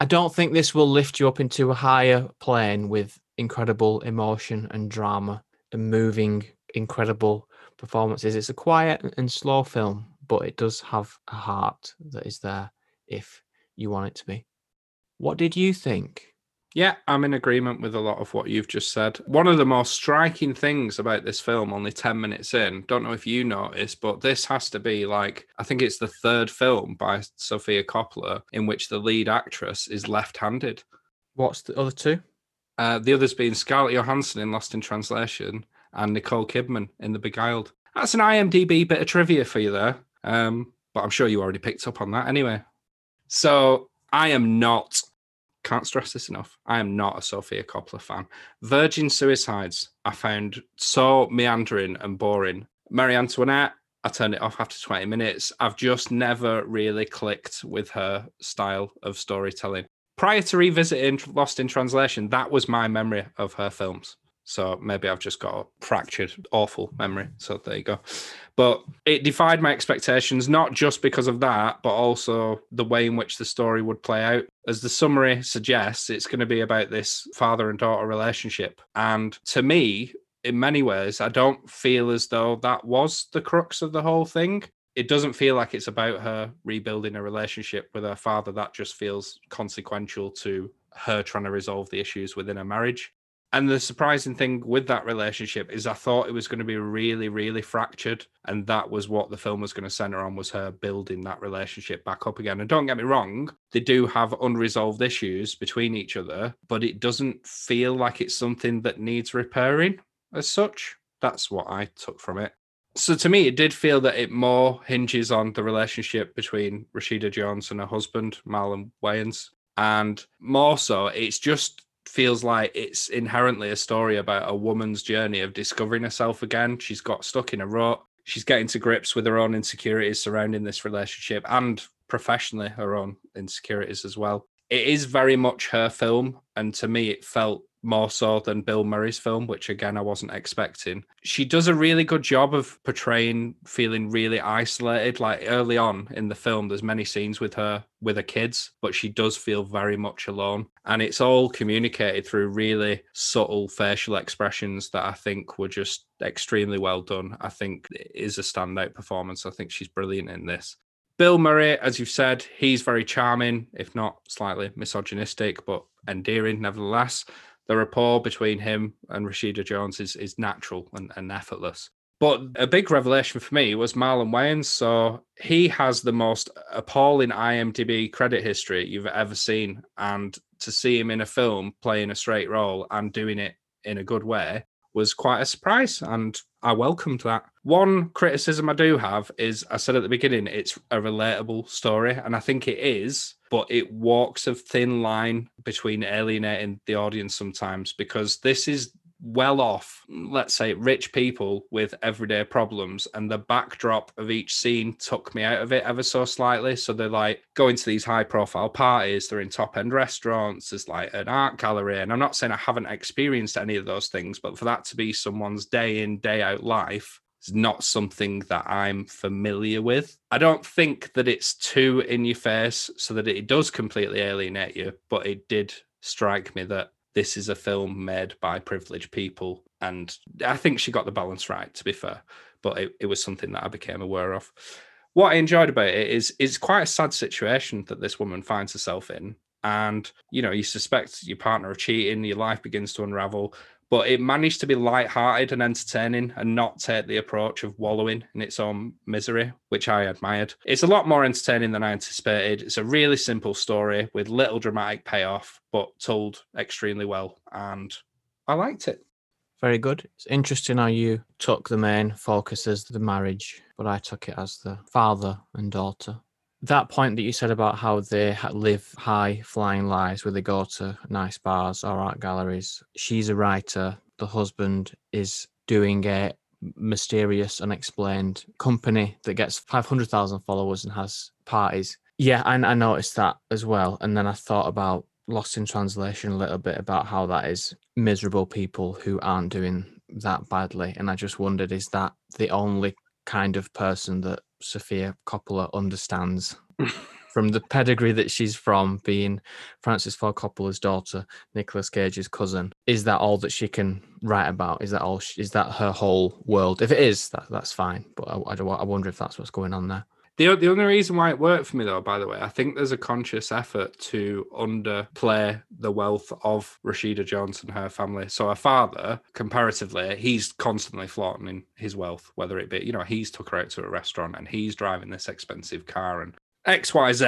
I don't think this will lift you up into a higher plane with incredible emotion and drama and moving, incredible performances. It's a quiet and slow film, but it does have a heart that is there if you want it to be. What did you think? Yeah, I'm in agreement with a lot of what you've just said. One of the most striking things about this film, only 10 minutes in, don't know if you noticed, but this has to be like, I think it's the third film by Sofia Coppola in which the lead actress is left handed. What's the other two? Uh, the others being Scarlett Johansson in Lost in Translation and Nicole Kidman in The Beguiled. That's an IMDb bit of trivia for you there. Um, but I'm sure you already picked up on that anyway. So I am not, can't stress this enough, I am not a Sofia Coppola fan. Virgin Suicides, I found so meandering and boring. Marie Antoinette, I turned it off after 20 minutes. I've just never really clicked with her style of storytelling. Prior to revisiting Lost in Translation, that was my memory of her films. So maybe I've just got a fractured, awful memory. So there you go. But it defied my expectations, not just because of that, but also the way in which the story would play out. As the summary suggests, it's going to be about this father and daughter relationship. And to me, in many ways, I don't feel as though that was the crux of the whole thing. It doesn't feel like it's about her rebuilding a relationship with her father. That just feels consequential to her trying to resolve the issues within a marriage. And the surprising thing with that relationship is I thought it was going to be really, really fractured. And that was what the film was going to center on was her building that relationship back up again. And don't get me wrong, they do have unresolved issues between each other, but it doesn't feel like it's something that needs repairing as such. That's what I took from it. So to me, it did feel that it more hinges on the relationship between Rashida Jones and her husband, Marlon Wayans. And more so, it's just feels like it's inherently a story about a woman's journey of discovering herself again. She's got stuck in a rut. She's getting to grips with her own insecurities surrounding this relationship and professionally her own insecurities as well. It is very much her film. And to me, it felt more so than Bill Murray's film, which again I wasn't expecting. She does a really good job of portraying feeling really isolated. Like early on in the film, there's many scenes with her with her kids, but she does feel very much alone. And it's all communicated through really subtle facial expressions that I think were just extremely well done. I think it is a standout performance. I think she's brilliant in this. Bill Murray, as you've said, he's very charming, if not slightly misogynistic, but endearing nevertheless the rapport between him and Rashida Jones is, is natural and, and effortless. But a big revelation for me was Marlon Wayans. So he has the most appalling IMDb credit history you've ever seen. And to see him in a film playing a straight role and doing it in a good way was quite a surprise. And I welcomed that. One criticism I do have is I said at the beginning, it's a relatable story. And I think it is but it walks a thin line between alienating the audience sometimes because this is well off, let's say, rich people with everyday problems. And the backdrop of each scene took me out of it ever so slightly. So they're like going to these high profile parties, they're in top end restaurants, there's like an art gallery. And I'm not saying I haven't experienced any of those things, but for that to be someone's day in, day out life, it's not something that I'm familiar with. I don't think that it's too in your face so that it does completely alienate you, but it did strike me that this is a film made by privileged people. And I think she got the balance right, to be fair, but it, it was something that I became aware of. What I enjoyed about it is it's quite a sad situation that this woman finds herself in. And, you know, you suspect your partner of cheating, your life begins to unravel but it managed to be light-hearted and entertaining and not take the approach of wallowing in its own misery which i admired. It's a lot more entertaining than i anticipated. It's a really simple story with little dramatic payoff but told extremely well and i liked it. Very good. It's interesting how you took the main focus as the marriage but i took it as the father and daughter that point that you said about how they live high flying lives where they go to nice bars or art galleries she's a writer. The husband is doing a mysterious unexplained company that gets 500,000 followers and has parties. Yeah I, I noticed that as well. And then i thought about lost in translation a little bit about how that is miserable people who aren't doing that badly. And I just wondered, is that the only kind of person that Sofia Coppola understands? from the pedigree that she's from, being Francis Ford Coppola's daughter, Nicolas Cage's cousin, is that all that she can write about? Is that all? She, is that her whole world? If it is, that, that's fine. But I, I, I wonder if that's what's going on there. The, the only reason why it worked for me, though, by the way, I think there's a conscious effort to underplay the wealth of Rashida Jones and her family. So, her father, comparatively, he's constantly flaunting his wealth, whether it be, you know, he's took her out to a restaurant and he's driving this expensive car and X, Y, Z.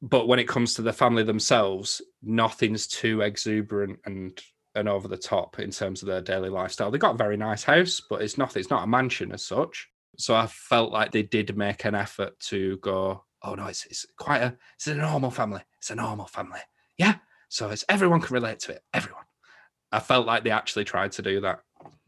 But when it comes to the family themselves, nothing's too exuberant and and over the top in terms of their daily lifestyle. They got a very nice house, but it's not it's not a mansion as such. So I felt like they did make an effort to go, oh no, it's it's quite a it's a normal family. It's a normal family. Yeah. So it's everyone can relate to it. Everyone. I felt like they actually tried to do that.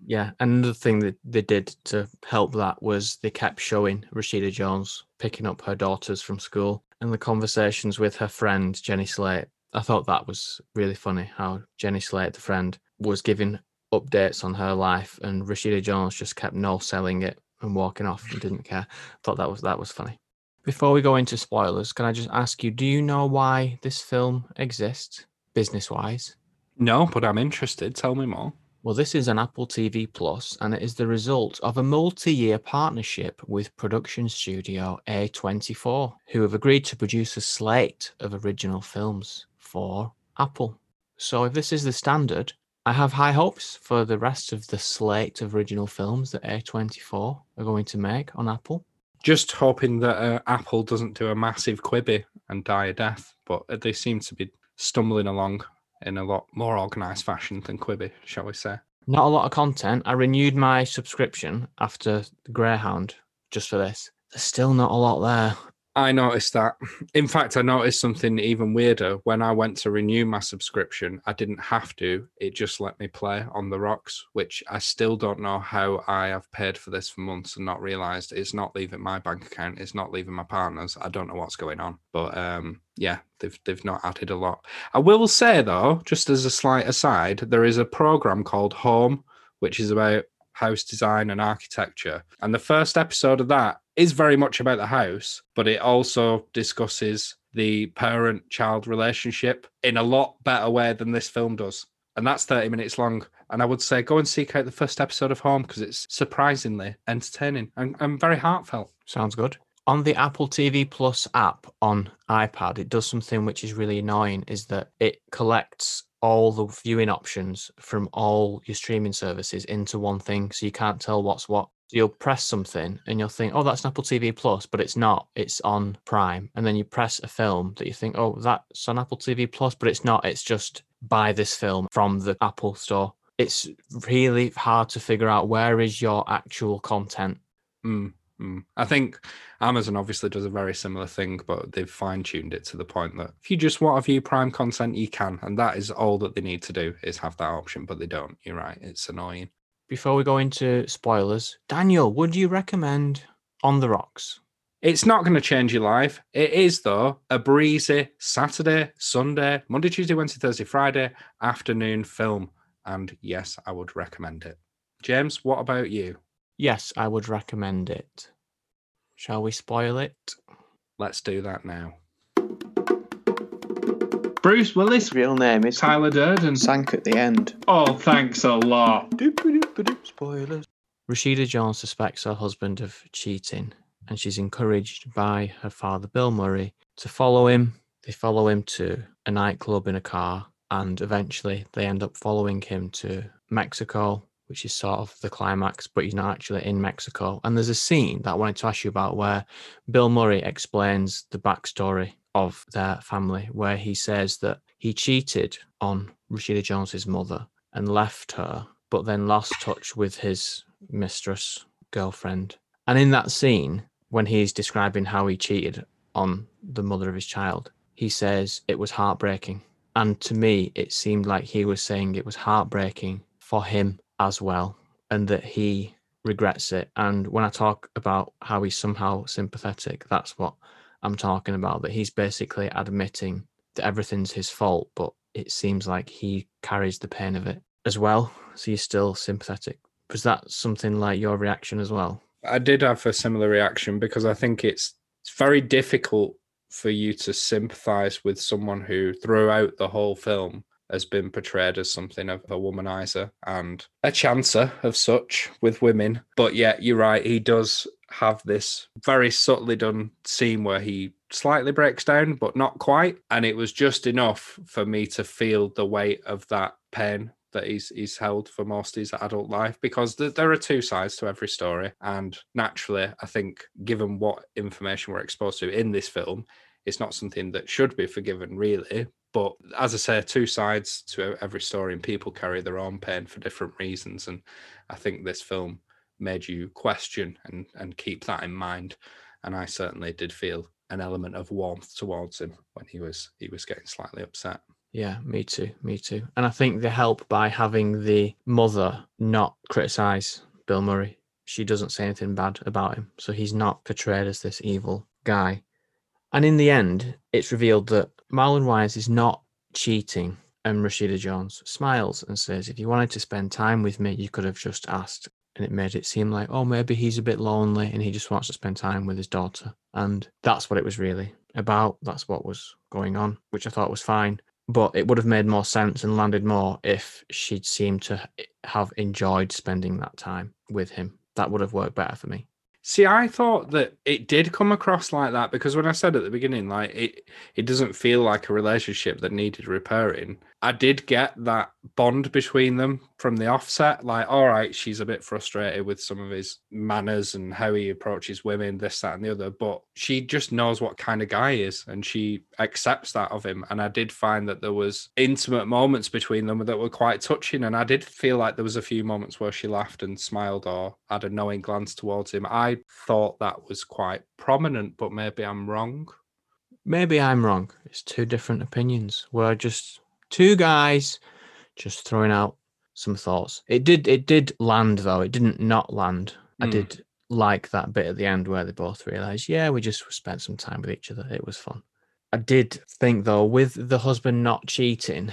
Yeah, another thing that they did to help that was they kept showing Rashida Jones picking up her daughters from school and the conversations with her friend Jenny Slate. I thought that was really funny how Jenny Slate, the friend, was giving updates on her life and Rashida Jones just kept no selling it and walking off and didn't care. Thought that was that was funny. Before we go into spoilers, can I just ask you, do you know why this film exists business wise? No, but I'm interested. Tell me more. Well, this is an Apple TV Plus, and it is the result of a multi year partnership with production studio A24, who have agreed to produce a slate of original films for Apple. So, if this is the standard, I have high hopes for the rest of the slate of original films that A24 are going to make on Apple. Just hoping that uh, Apple doesn't do a massive Quibi and die a death, but they seem to be stumbling along in a lot more organized fashion than Quibi, shall we say. Not a lot of content. I renewed my subscription after Greyhound just for this. There's still not a lot there. I noticed that. In fact, I noticed something even weirder. When I went to renew my subscription, I didn't have to. It just let me play on the rocks, which I still don't know how I have paid for this for months and not realized it's not leaving my bank account. It's not leaving my partner's. I don't know what's going on. But um, yeah, they've they've not added a lot. I will say though, just as a slight aside, there is a program called Home, which is about house design and architecture. And the first episode of that is very much about the house, but it also discusses the parent child relationship in a lot better way than this film does. And that's 30 minutes long. And I would say go and seek out the first episode of Home because it's surprisingly entertaining and, and very heartfelt. Sounds good. On the Apple TV Plus app on iPad, it does something which is really annoying is that it collects all the viewing options from all your streaming services into one thing so you can't tell what's what you'll press something and you'll think oh that's an apple tv plus but it's not it's on prime and then you press a film that you think oh that's on apple tv plus but it's not it's just buy this film from the apple store it's really hard to figure out where is your actual content mm. Mm. I think Amazon obviously does a very similar thing, but they've fine tuned it to the point that if you just want to view Prime content, you can, and that is all that they need to do is have that option. But they don't. You're right; it's annoying. Before we go into spoilers, Daniel, would you recommend On the Rocks? It's not going to change your life. It is, though, a breezy Saturday, Sunday, Monday, Tuesday, Wednesday, Thursday, Friday afternoon film. And yes, I would recommend it. James, what about you? Yes, I would recommend it. Shall we spoil it? Let's do that now. Bruce Willis' real name is Tyler Durden. Sank at the end. Oh, thanks a lot. Spoilers. Rashida Jones suspects her husband of cheating and she's encouraged by her father, Bill Murray, to follow him. They follow him to a nightclub in a car and eventually they end up following him to Mexico which is sort of the climax, but he's not actually in Mexico. And there's a scene that I wanted to ask you about where Bill Murray explains the backstory of their family, where he says that he cheated on Rashida Jones's mother and left her, but then lost touch with his mistress, girlfriend. And in that scene, when he's describing how he cheated on the mother of his child, he says it was heartbreaking. And to me, it seemed like he was saying it was heartbreaking for him as well, and that he regrets it. And when I talk about how he's somehow sympathetic, that's what I'm talking about. That he's basically admitting that everything's his fault, but it seems like he carries the pain of it as well. So you're still sympathetic. Was that something like your reaction as well? I did have a similar reaction because I think it's it's very difficult for you to sympathize with someone who throughout the whole film has been portrayed as something of a womanizer and a chancer of such with women. But yet, you're right, he does have this very subtly done scene where he slightly breaks down, but not quite. And it was just enough for me to feel the weight of that pain that he's he's held for most of his adult life because th- there are two sides to every story and naturally i think given what information we're exposed to in this film it's not something that should be forgiven really but as i say two sides to every story and people carry their own pain for different reasons and i think this film made you question and and keep that in mind and i certainly did feel an element of warmth towards him when he was he was getting slightly upset Yeah, me too. Me too. And I think they help by having the mother not criticize Bill Murray. She doesn't say anything bad about him. So he's not portrayed as this evil guy. And in the end, it's revealed that Marlon Wayans is not cheating. And Rashida Jones smiles and says, If you wanted to spend time with me, you could have just asked. And it made it seem like, oh, maybe he's a bit lonely and he just wants to spend time with his daughter. And that's what it was really about. That's what was going on, which I thought was fine but it would have made more sense and landed more if she'd seemed to have enjoyed spending that time with him. That would have worked better for me. See, I thought that it did come across like that because when I said at the beginning, like it, it doesn't feel like a relationship that needed repairing. I did get that bond between them from the offset. Like, all right, she's a bit frustrated with some of his manners and how he approaches women, this, that, and the other. But she just knows what kind of guy he is, and she accepts that of him. And I did find that there was intimate moments between them that were quite touching. And I did feel like there was a few moments where she laughed and smiled or had a knowing glance towards him. I thought that was quite prominent, but maybe I'm wrong. Maybe I'm wrong. It's two different opinions. We're just two guys just throwing out some thoughts. It did it did land though. It didn't not land. I Mm. did like that bit at the end where they both realized, yeah, we just spent some time with each other. It was fun. I did think though, with the husband not cheating,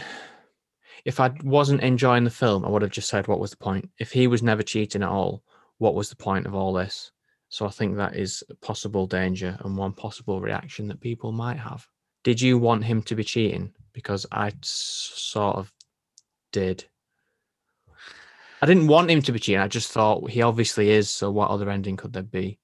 if I wasn't enjoying the film, I would have just said, what was the point? If he was never cheating at all, what was the point of all this? So I think that is a possible danger and one possible reaction that people might have. Did you want him to be cheating? Because I sort of did. I didn't want him to be cheating. I just thought he obviously is. So what other ending could there be?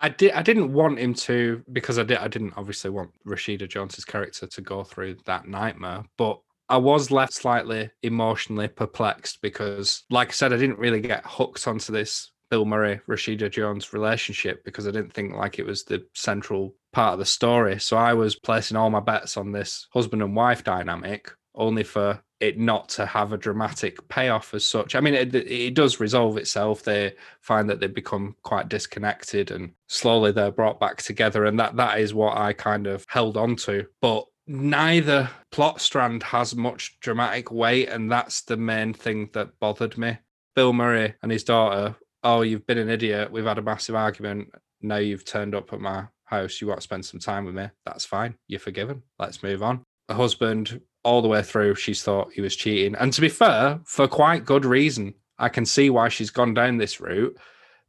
I did. I didn't want him to because I did. I didn't obviously want Rashida Jones's character to go through that nightmare, but I was left slightly emotionally perplexed because, like I said, I didn't really get hooked onto this Bill Murray Rashida Jones relationship because I didn't think like it was the central part of the story. So I was placing all my bets on this husband and wife dynamic, only for it not to have a dramatic payoff as such. I mean, it, it does resolve itself. They find that they become quite disconnected, and slowly they're brought back together, and that that is what I kind of held on to. But neither plot strand has much dramatic weight, and that's the main thing that bothered me. Bill Murray and his daughter. Oh, you've been an idiot. We've had a massive argument. Now you've turned up at my house. You want to spend some time with me. That's fine. You're forgiven. Let's move on. The husband, all the way through, she's thought he was cheating. And to be fair, for quite good reason. I can see why she's gone down this route,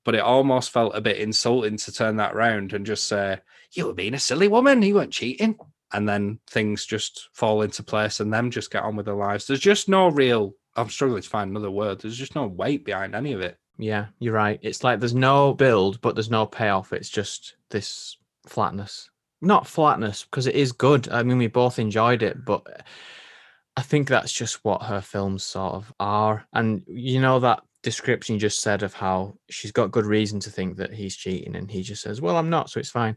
but it almost felt a bit insulting to turn that round and just say, You were being a silly woman. You weren't cheating. And then things just fall into place and them just get on with their lives. There's just no real, I'm struggling to find another word. There's just no weight behind any of it. Yeah, you're right. It's like there's no build, but there's no payoff. It's just this flatness. Not flatness, because it is good. I mean, we both enjoyed it, but I think that's just what her films sort of are. And you know that description you just said of how she's got good reason to think that he's cheating, and he just says, "Well, I'm not, so it's fine."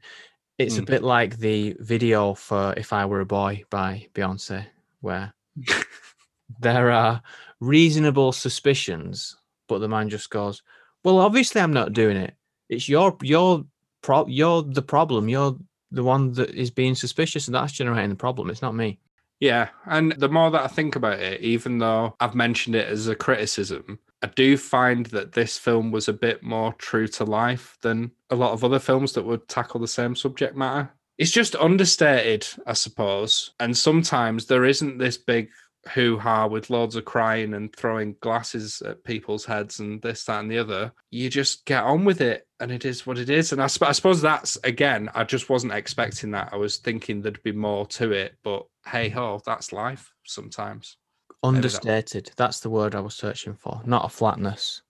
It's a Mm. bit like the video for "If I Were a Boy" by Beyonce, where there are reasonable suspicions, but the man just goes, "Well, obviously I'm not doing it. It's your your pro you're the problem. You're the one that is being suspicious, and that's generating the problem. It's not me." Yeah. And the more that I think about it, even though I've mentioned it as a criticism, I do find that this film was a bit more true to life than a lot of other films that would tackle the same subject matter. it's just understated, I suppose. And sometimes there isn't this big hoo ha with loads of crying and throwing glasses at people's heads and this, that, and the other. You just get on with it and it is what it is. And I, sp- I suppose that's, again, I just wasn't expecting that. I was thinking there'd be more to it, but hey ho, that's life sometimes. Maybe that- Understated. That's the word I was searching for. Not a flatness.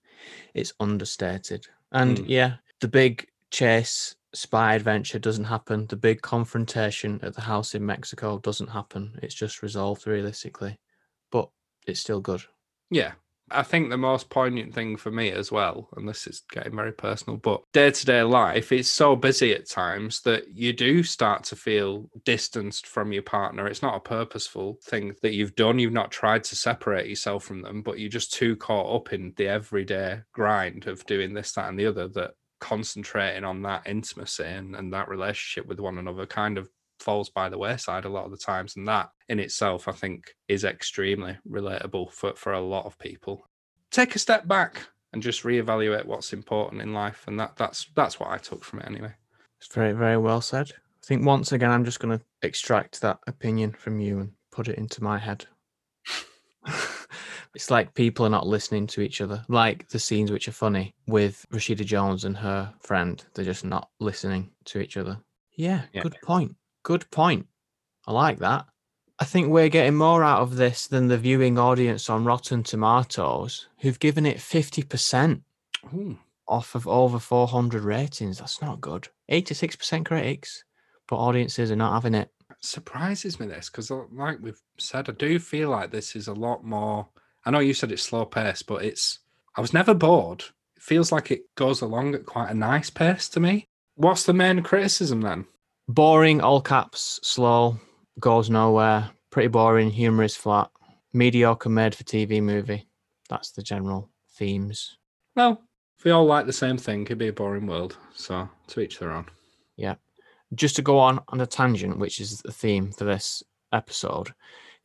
It's understated. And Mm. yeah, the big chase spy adventure doesn't happen. The big confrontation at the house in Mexico doesn't happen. It's just resolved realistically. But it's still good. Yeah. I think the most poignant thing for me as well, and this is getting very personal, but day to day life, it's so busy at times that you do start to feel distanced from your partner. It's not a purposeful thing that you've done. You've not tried to separate yourself from them, but you're just too caught up in the everyday grind of doing this, that, and the other that concentrating on that intimacy and, and that relationship with one another kind of falls by the wayside a lot of the times and that in itself i think is extremely relatable for, for a lot of people take a step back and just reevaluate what's important in life and that that's that's what i took from it anyway It's very, very well said. I think once again, I'm just going to extract that opinion from you and put it into my head. It's like people are not listening to each other. Like the scenes which are funny with Rashida Jones and her friend, they're just not listening to each other. Yeah, Yeah. good point. Good point. I like that. I think we're getting more out of this than the viewing audience on Rotten Tomatoes, who've given it 50% Ooh, off of over 400 ratings. That's not good. 86% critics, but audiences are not having it. surprises me this because uh, like we've said i do feel like this is a lot more i know you said it's slow paced but it's i was never bored it feels like it goes along at quite a nice pace to me what's the main criticism then Boring, all caps, slow, goes nowhere, pretty boring, humor is flat, mediocre made for TV movie. That's the general themes. well if we all like the same thing it'd be a boring world so to each their own Yeah. Just to go on on a tangent, which is the theme for this episode,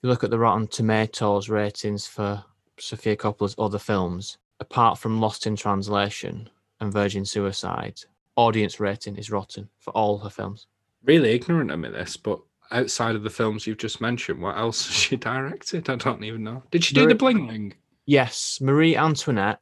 you look at the Rotten Tomatoes ratings for Sofia Coppola's other films, apart from Lost in Translation and Virgin Suicide, audience rating is rotten for all her films. really ignorant of me this but outside of the films you've just mentioned what else has she directed i don't even know did she do There- the bling ring Yes, Marie Antoinette,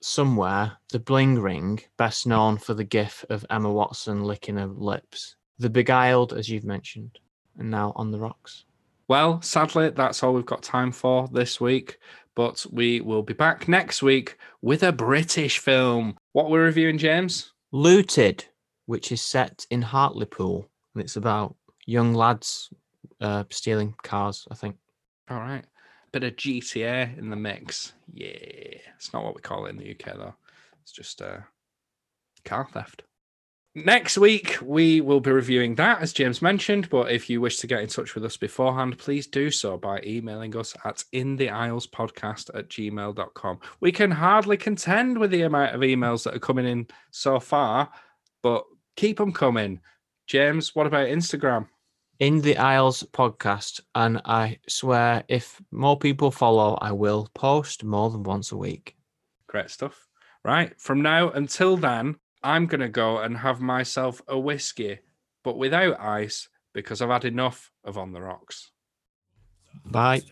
somewhere, the bling ring, best known for the gif of Emma Watson licking her lips. The Beguiled, as you've mentioned, and now on the rocks. Well, sadly, that's all we've got time for this week. But we will be back next week with a British film. What we're reviewing, James? Looted, which is set in Hartlepool, and it's about young lads uh, stealing cars, I think. All right. Bit of GTA in the mix. Yeah. It's not what we call it in the UK, though. It's just uh, car theft. Next week, we will be reviewing that, as James mentioned. But if you wish to get in touch with us beforehand, please do so by emailing us at intheislespodcast at gmail.com. We can hardly contend with the amount of emails that are coming in so far, but keep them coming. James, what about Instagram? In the Isles podcast, and I swear if more people follow, I will post more than once a week. Great stuff. Right. From now until then, I'm going to go and have myself a whiskey, but without ice because I've had enough of On the Rocks. Bye.